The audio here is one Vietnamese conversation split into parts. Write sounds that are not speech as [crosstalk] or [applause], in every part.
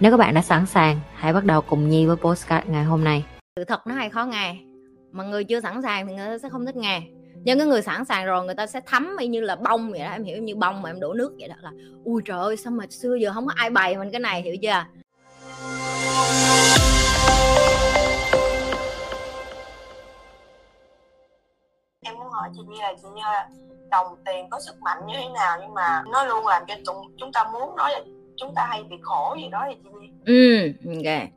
Nếu các bạn đã sẵn sàng, hãy bắt đầu cùng Nhi với postcard ngày hôm nay. sự thật nó hay khó nghe mà người chưa sẵn sàng thì người ta sẽ không thích nghe. Nhưng cái người sẵn sàng rồi người ta sẽ thấm y như là bông vậy đó em hiểu như bông mà em đổ nước vậy đó là ui trời ơi sao mà xưa giờ không có ai bày mình cái này hiểu chưa? Em muốn hỏi chị Nhi là chị Nhi là đồng tiền có sức mạnh như thế nào? Nhưng mà nó luôn làm cho chúng, chúng ta muốn nói là chúng ta hay bị khổ gì đó thì chị Nhi. Ừ ok.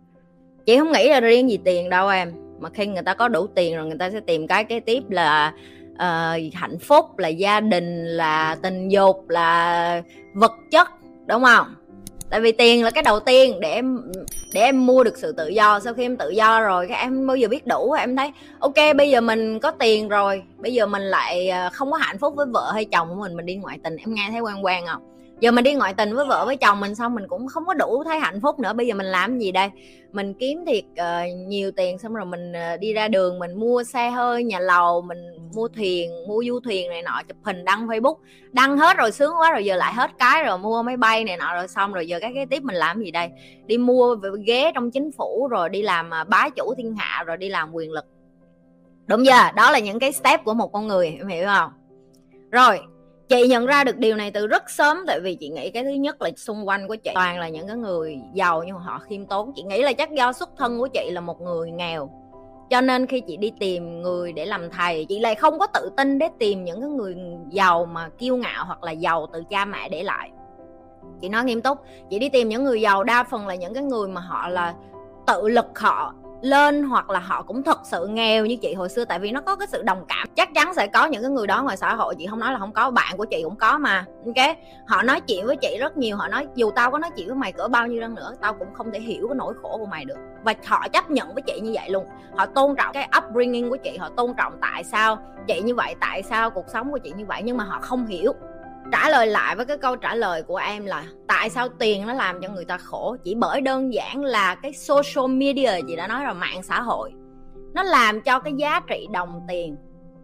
Chị không nghĩ là riêng gì tiền đâu em. Mà khi người ta có đủ tiền rồi người ta sẽ tìm cái kế tiếp là uh, hạnh phúc là gia đình là tình dục là vật chất đúng không? Tại vì tiền là cái đầu tiên để em để em mua được sự tự do. Sau khi em tự do rồi các em bao giờ biết đủ em thấy ok bây giờ mình có tiền rồi bây giờ mình lại ờ, không có hạnh phúc với vợ hay chồng của mình mình đi ngoại tình. Em nghe thấy quan quan không? Giờ mình đi ngoại tình với vợ với chồng mình xong mình cũng không có đủ thấy hạnh phúc nữa. Bây giờ mình làm gì đây? Mình kiếm thiệt uh, nhiều tiền xong rồi mình uh, đi ra đường mình mua xe hơi nhà lầu mình mua thuyền mua du thuyền này nọ chụp hình đăng facebook. Đăng hết rồi sướng quá rồi giờ lại hết cái rồi mua máy bay này nọ rồi xong rồi giờ cái cái tiếp mình làm gì đây? Đi mua ghế trong chính phủ rồi đi làm uh, bá chủ thiên hạ rồi đi làm quyền lực. Đúng chưa? Đó là những cái step của một con người em hiểu không? Rồi chị nhận ra được điều này từ rất sớm, tại vì chị nghĩ cái thứ nhất là xung quanh của chị toàn là những cái người giàu nhưng mà họ khiêm tốn. Chị nghĩ là chắc do xuất thân của chị là một người nghèo, cho nên khi chị đi tìm người để làm thầy, chị lại không có tự tin để tìm những cái người giàu mà kiêu ngạo hoặc là giàu từ cha mẹ để lại. Chị nói nghiêm túc, chị đi tìm những người giàu đa phần là những cái người mà họ là tự lực họ lên hoặc là họ cũng thật sự nghèo như chị hồi xưa, tại vì nó có cái sự đồng cảm. Chắc chắn sẽ có những cái người đó ngoài xã hội, chị không nói là không có, bạn của chị cũng có mà, ok? Họ nói chuyện với chị rất nhiều, họ nói, dù tao có nói chuyện với mày cỡ bao nhiêu lần nữa, tao cũng không thể hiểu cái nỗi khổ của mày được. Và họ chấp nhận với chị như vậy luôn. Họ tôn trọng cái upbringing của chị, họ tôn trọng tại sao chị như vậy, tại sao cuộc sống của chị như vậy, nhưng mà họ không hiểu trả lời lại với cái câu trả lời của em là tại sao tiền nó làm cho người ta khổ? Chỉ bởi đơn giản là cái social media gì đã nói là mạng xã hội. Nó làm cho cái giá trị đồng tiền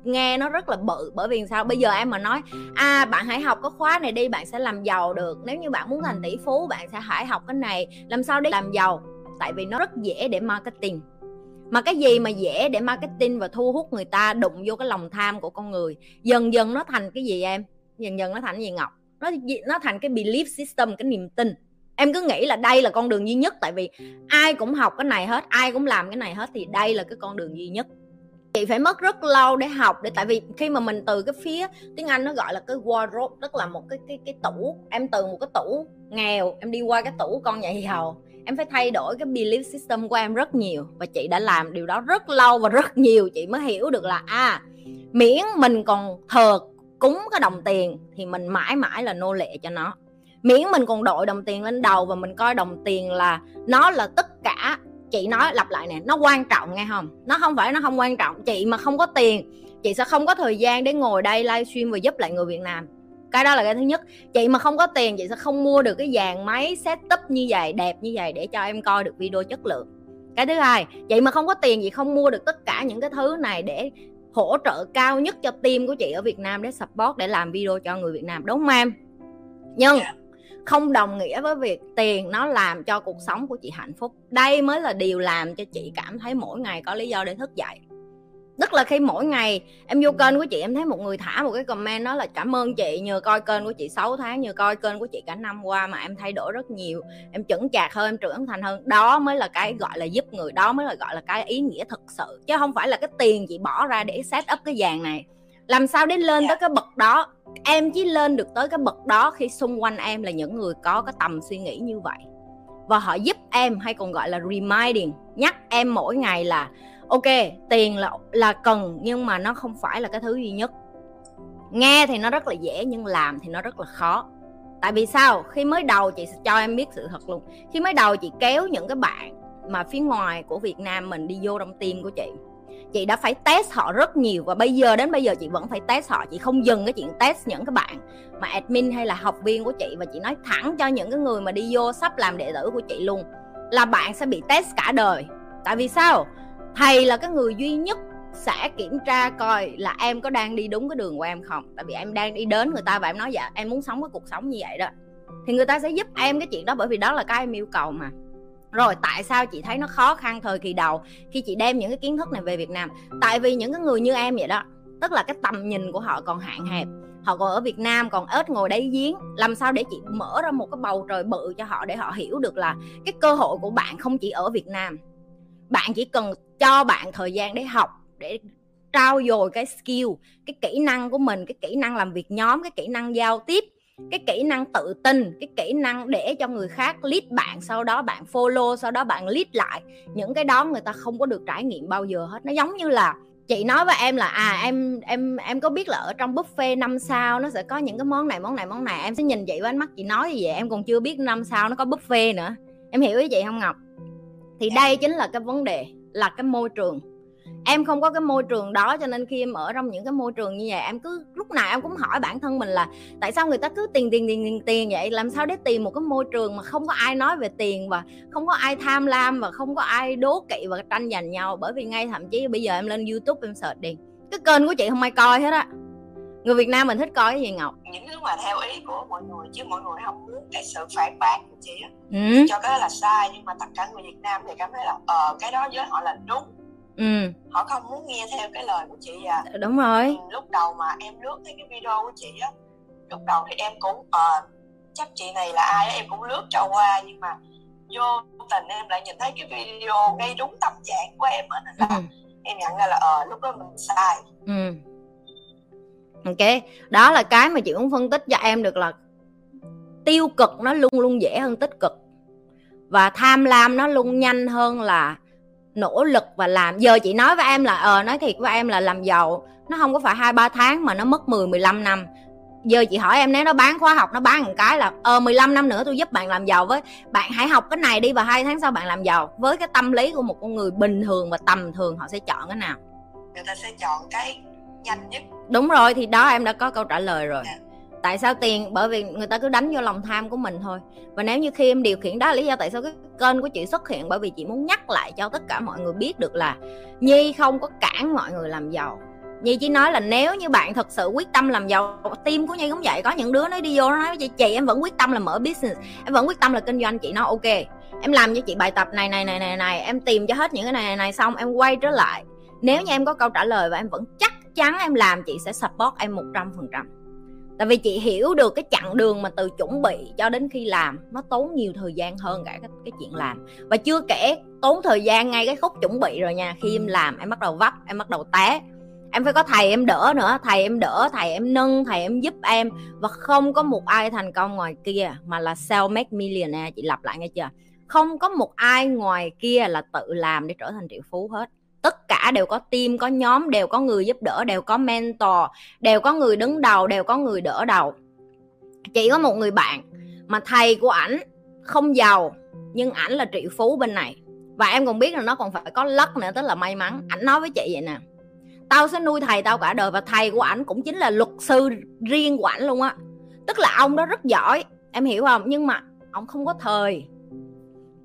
nghe nó rất là bự. Bởi vì sao? Bây giờ em mà nói à bạn hãy học cái khóa này đi, bạn sẽ làm giàu được. Nếu như bạn muốn thành tỷ phú, bạn sẽ hãy học cái này. Làm sao để làm giàu? Tại vì nó rất dễ để marketing. Mà cái gì mà dễ để marketing và thu hút người ta đụng vô cái lòng tham của con người? Dần dần nó thành cái gì em? Dần dần nó thành gì, ngọc? Nó nó thành cái belief system, cái niềm tin. Em cứ nghĩ là đây là con đường duy nhất, tại vì ai cũng học cái này hết, ai cũng làm cái này hết thì đây là cái con đường duy nhất. Chị phải mất rất lâu để học để, tại vì khi mà mình từ cái phía, tiếng anh nó gọi là cái wardrobe tức là một cái cái cái tủ. Em từ một cái tủ nghèo, em đi qua cái tủ con nhà giàu. Em phải thay đổi cái belief system của em rất nhiều và chị đã làm điều đó rất lâu và rất nhiều. Chị mới hiểu được là à miễn mình còn thờ cúng cái đồng tiền thì mình mãi mãi là nô lệ cho nó. Miễn mình còn đội đồng tiền lên đầu và mình coi đồng tiền là nó là tất cả, chị nói lặp lại nè, nó quan trọng nghe không? Nó không phải nó không quan trọng, chị mà không có tiền, chị sẽ không có thời gian để ngồi đây livestream và giúp lại người việt nam. Cái đó là cái thứ nhất. Chị mà không có tiền, chị sẽ không mua được cái dàn máy setup như vậy, đẹp như vậy để cho em coi được video chất lượng. Cái thứ hai, chị mà không có tiền, chị không mua được tất cả những cái thứ này để hỗ trợ cao nhất cho team của chị ở Việt Nam để support để làm video cho người Việt Nam. Đúng không em? Nhưng không đồng nghĩa với việc tiền nó làm cho cuộc sống của chị hạnh phúc. Đây mới là điều làm cho chị cảm thấy mỗi ngày có lý do để thức dậy tức là khi mỗi ngày em vô kênh của chị em thấy một người thả một cái comment đó là cảm ơn chị nhờ coi kênh của chị 6 tháng nhờ coi kênh của chị cả năm qua mà em thay đổi rất nhiều em chững chạc hơn em trưởng thành hơn. Đó mới là cái gọi là giúp người đó mới là gọi là cái ý nghĩa thực sự. Chứ không phải là cái tiền chị bỏ ra để set up cái dàn này. Làm sao để lên tới cái bậc đó? Em chỉ lên được tới cái bậc đó khi xung quanh em là những người có cái tầm suy nghĩ như vậy. Và họ giúp em hay còn gọi là reminding nhắc em mỗi ngày là ok, tiền là là cần, nhưng mà nó không phải là cái thứ duy nhất. Nghe thì nó rất là dễ, nhưng làm thì nó rất là khó. Tại vì sao? Khi mới đầu chị sẽ cho em biết sự thật luôn. Khi mới đầu chị kéo những cái bạn mà phía ngoài của Việt Nam mình đi vô trong tim của chị chị đã phải test họ rất nhiều. Và bây giờ, đến bây giờ chị vẫn phải test họ. Chị không dừng cái chuyện test những cái bạn mà admin hay là học viên của chị. Và chị nói thẳng cho những cái người mà đi vô sắp làm đệ tử của chị luôn là bạn sẽ bị test cả đời. Tại vì sao? Thầy là cái người duy nhất sẽ kiểm tra coi là em có đang đi đúng cái đường của em không. Tại vì em đang đi đến người ta và em nói dạ em muốn sống cái cuộc sống như vậy đó. Thì người ta sẽ giúp em cái chuyện đó bởi vì đó là cái em yêu cầu mà. Rồi, tại sao chị thấy nó khó khăn thời kỳ đầu khi chị đem những cái kiến thức này về Việt Nam? Tại vì những cái người như em vậy đó, tức là cái tầm nhìn của họ còn hạn hẹp. Họ còn ở Việt Nam còn ếch ngồi đáy giếng. Làm sao để chị mở ra một cái bầu trời bự cho họ để họ hiểu được là cái cơ hội của bạn không chỉ ở Việt Nam. Bạn chỉ cần cho bạn thời gian để học để trao dồi cái skill cái kỹ năng của mình cái kỹ năng làm việc nhóm cái kỹ năng giao tiếp cái kỹ năng tự tin cái kỹ năng để cho người khác lead bạn sau đó bạn follow sau đó bạn lead lại. Những cái đó người ta không có được trải nghiệm bao giờ hết. Nó giống như là chị nói với em là à em em em có biết là ở trong buffet năm sao nó sẽ có những cái món này món này món này. Em sẽ nhìn chị với ánh mắt chị nói như vậy em còn chưa biết năm sao nó có buffet nữa. Em hiểu ý chị không ngọc? Thì đây chính là cái vấn đề là cái môi trường. Em không có cái môi trường đó cho nên khi em ở trong những cái môi trường như vậy, em cứ, lúc nào em cũng hỏi bản thân mình là tại sao người ta cứ tiền tiền tiền tiền tiền vậy? Làm sao để tìm một cái môi trường mà không có ai nói về tiền và không có ai tham lam và không có ai đố kỵ và tranh giành nhau? Bởi vì ngay thậm chí bây giờ em lên youtube em search đi, cái kênh của chị không ai coi hết á người Việt Nam mình thích coi cái gì Ngọc? Những thứ mà theo ý của mọi người chứ mọi người không muốn cái sự phản bác của chị ừ. cho cái đó là sai nhưng mà tất cả người Việt Nam thì cảm thấy là ờ cái đó với họ là đúng. Ừ. họ không muốn nghe theo cái lời của chị à. Đúng rồi. Ừ, lúc đầu mà em lướt thấy cái video của chị á lúc đầu thì em cũng ờ uh, chắc chị này là ai em cũng lướt cho qua nhưng mà vô tình em lại nhìn thấy cái video ngay đúng tâm trạng của em á nên là ừ. em nhận ra là ờ uh, lúc đó mình sai. Ừ ok, đó là cái mà chị muốn phân tích cho em được là tiêu cực nó luôn luôn dễ hơn tích cực. Và tham lam nó luôn nhanh hơn là nỗ lực và làm. Giờ chị nói với em là ờ nói thiệt với em là làm giàu, nó không có phải hai ba tháng mà nó mất 10 15 năm. Giờ chị hỏi em nếu nó bán khóa học, nó bán một cái là ờ 15 năm nữa tôi giúp bạn làm giàu với, bạn hãy học cái này đi và hai tháng sau bạn làm giàu. Với cái tâm lý của một con người bình thường và tầm thường, họ sẽ chọn cái nào? Người ta sẽ chọn cái nhanh nhất. Đúng rồi thì đó em đã có câu trả lời rồi. Yeah. Dạ. tại sao tiền? Bởi vì người ta cứ đánh vô lòng tham của mình thôi. Và nếu như khi em điều khiển đó là lý do tại sao cái kênh của chị xuất hiện. Bởi vì chị muốn nhắc lại cho tất cả mọi người biết được là nhi không có cản mọi người làm giàu. Nhi chỉ nói là nếu như bạn thật sự quyết tâm làm giàu Team của Nhi cũng vậy. Có những đứa nó đi vô nó nói với chị Chị em vẫn quyết tâm là mở business. Em vẫn quyết tâm là kinh doanh. Chị nói ok Em làm cho chị bài tập này này này này này Em tìm cho hết những cái này này, này xong Em quay trở lại. Nếu như em có câu trả lời và em vẫn chắc chắn em làm chị sẽ support em một trăm phần trăm. Tại vì chị hiểu được cái chặng đường mà từ chuẩn bị cho đến khi làm nó tốn nhiều thời gian hơn cả cái, cái chuyện làm. Và chưa kể tốn thời gian ngay cái khúc chuẩn bị rồi nha. Khi em làm em bắt đầu vấp em bắt đầu té. Em phải có thầy em đỡ nữa thầy em đỡ thầy em nâng thầy em giúp em. Và không có một ai thành công ngoài kia mà là self make millionaire chị lặp lại nghe chưa? Không có một ai ngoài kia là tự làm để trở thành triệu phú hết cả đều có team, có nhóm, đều có người giúp đỡ, đều có mentor, đều có người đứng đầu, đều có người đỡ đầu. Chỉ có một người bạn mà thầy của ảnh không giàu, nhưng ảnh là triệu phú bên này. Và em còn biết là nó còn phải có lắc nữa, tức là may mắn. Ảnh nói với chị vậy nè, tao sẽ nuôi thầy tao cả đời và thầy của ảnh cũng chính là luật sư riêng của ảnh luôn á. Tức là ông đó rất giỏi, em hiểu không? Nhưng mà ông không có thời,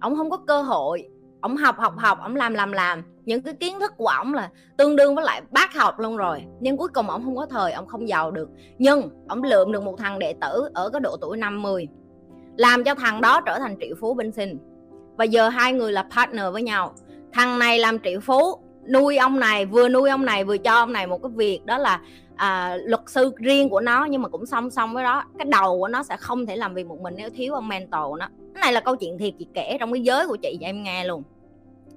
ông không có cơ hội. Ông học học học, ông làm làm làm những cái kiến thức của ổng là tương đương với lại bác học luôn rồi. Nhưng cuối cùng ổng không có thời ổng không giàu được. Nhưng ổng lượm được một thằng đệ tử ở cái độ tuổi 50 làm cho thằng đó trở thành triệu phú bên sinh. Và giờ hai người là partner với nhau. Thằng này làm triệu phú nuôi ông này vừa nuôi ông này vừa cho ông này một cái việc đó là à, luật sư riêng của nó nhưng mà cũng song song với đó. Cái đầu của nó sẽ không thể làm việc một mình nếu thiếu ông mentor của nó. Cái này là câu chuyện thiệt chị kể trong cái giới của chị và em nghe luôn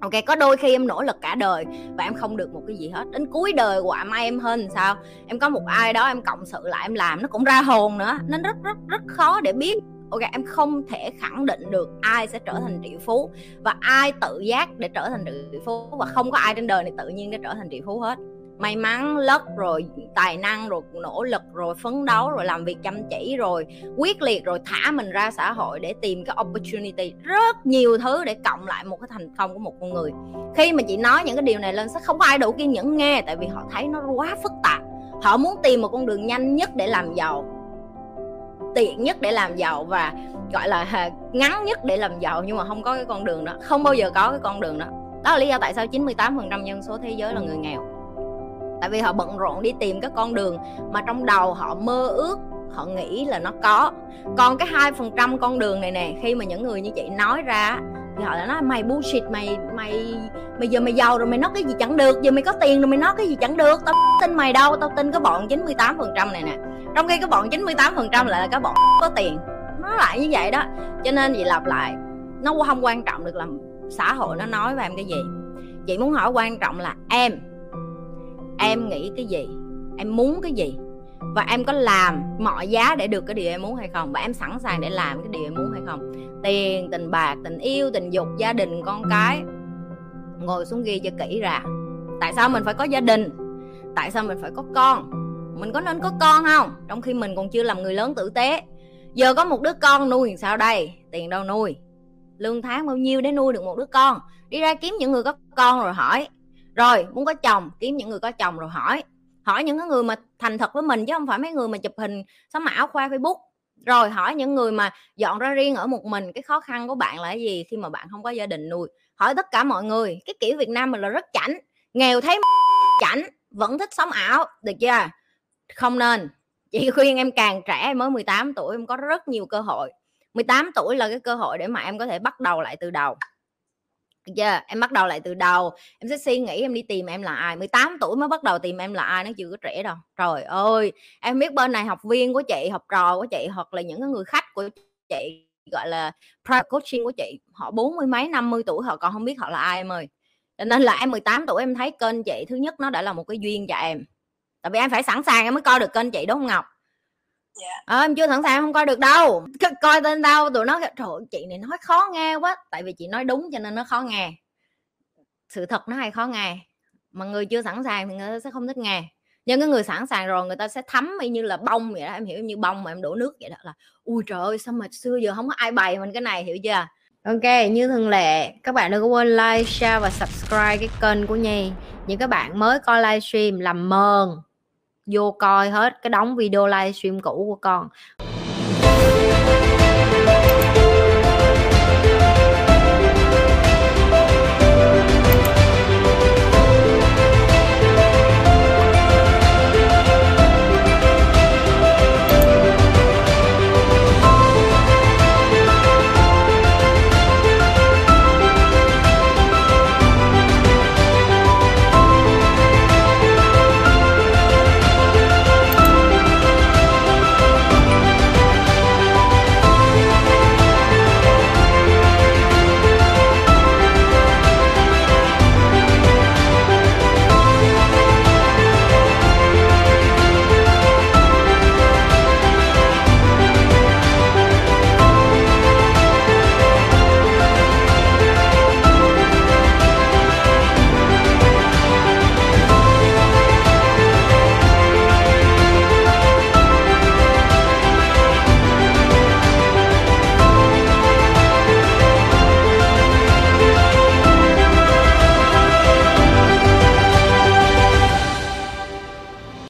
ok, có đôi khi em nỗ lực cả đời và em không được một cái gì hết. Đến cuối đời quả mai em hơn sao? Em có một ai đó em cộng sự lại em làm, nó cũng ra hồn nữa. Nên rất rất rất khó để biết. Ok, em không thể khẳng định được ai sẽ trở thành triệu phú và ai tự giác để trở thành triệu phú và không có ai trên đời này tự nhiên để trở thành triệu phú hết may mắn lất rồi tài năng rồi nỗ lực rồi phấn đấu rồi làm việc chăm chỉ rồi quyết liệt rồi thả mình ra xã hội để tìm cái opportunity. Rất nhiều thứ để cộng lại một cái thành công của một con người. Khi mà chị nói những cái điều này lên sẽ không có ai đủ kiên nhẫn nghe tại vì họ thấy nó quá phức tạp. Họ muốn tìm một con đường nhanh nhất để làm giàu tiện nhất để làm giàu và gọi là ngắn nhất để làm giàu nhưng mà không có cái con đường đó không bao giờ có cái con đường đó. Đó là lý do tại sao 98% dân số thế giới là người nghèo tại vì họ bận rộn đi tìm cái con đường mà trong đầu họ mơ ước, họ nghĩ là nó có. Còn cái hai phần trăm con đường này nè, khi mà những người như chị nói ra thì họ lại nói, mày bullshit, mày mày mày giờ mày giàu rồi mày nói cái gì chẳng được, giờ mày có tiền rồi mày nói cái gì chẳng được, tao [laughs] tin mày đâu, tao tin cái bọn 98 phần trăm này nè. Trong khi cái bọn 98 phần trăm lại là cái bọn [laughs] có tiền. Nó lại như vậy đó. Cho nên chị lặp lại, nó không quan trọng được là xã hội nó nói với em cái gì. Chị muốn hỏi quan trọng là em em nghĩ cái gì? Em muốn cái gì? Và em có làm mọi giá để được cái điều em muốn hay không? Và em sẵn sàng để làm cái điều em muốn hay không? Tiền, tình bạc, tình yêu, tình dục, gia đình, con cái. Ngồi xuống ghi cho kỹ ra. Tại sao mình phải có gia đình? Tại sao mình phải có con? Mình có nên có con không? Trong khi mình còn chưa làm người lớn tử tế. Giờ có một đứa con nuôi sao đây? Tiền đâu nuôi? Lương tháng bao nhiêu để nuôi được một đứa con? Đi ra kiếm những người có con rồi hỏi rồi, muốn có chồng, kiếm những người có chồng rồi hỏi. Hỏi những cái người mà thành thật với mình chứ không phải mấy người mà chụp hình sống ảo khoa facebook. Rồi, hỏi những người mà dọn ra riêng ở một mình, cái khó khăn của bạn là gì khi mà bạn không có gia đình nuôi? Hỏi tất cả mọi người, cái kiểu việt nam mình là rất chảnh. Nghèo thấy [laughs] chảnh, vẫn thích sống ảo, được chưa? Không nên. Chị [laughs] khuyên em càng trẻ em mới 18 tuổi em có rất nhiều cơ hội. 18 tuổi là cái cơ hội để mà em có thể bắt đầu lại từ đầu được yeah, em bắt đầu lại từ đầu. Em sẽ suy nghĩ em đi tìm em là ai. 18 tuổi mới bắt đầu tìm em là ai nó chưa có trẻ đâu. Trời ơi em biết bên này học viên của chị học trò của chị hoặc là những cái người khách của chị gọi là private coaching của chị họ bốn mươi mấy năm mươi tuổi họ còn không biết họ là ai em ơi. Cho nên là em 18 tuổi em thấy kênh chị thứ nhất nó đã là một cái duyên cho em. Tại vì em phải sẵn sàng em mới coi được kênh chị đúng không ngọc? Dạ. Ờ, em chưa sẵn sàng không coi được đâu. Coi tên đâu tụi nó trời chị này nói khó nghe quá tại vì chị nói đúng cho nên nó khó nghe. Sự thật nó hay khó nghe. Mà người chưa sẵn sàng thì người ta sẽ không thích nghe. Nhưng cái người sẵn sàng rồi người ta sẽ thấm y như là bông vậy đó. Em hiểu như bông mà em đổ nước vậy đó là ui trời ơi sao mà xưa giờ không có ai bày mình cái này hiểu chưa? Ok, như thường lệ, các bạn đừng có quên like, share và subscribe cái kênh của Nhi. Những các bạn mới coi livestream làm mờn vô coi hết cái đóng video livestream cũ của con.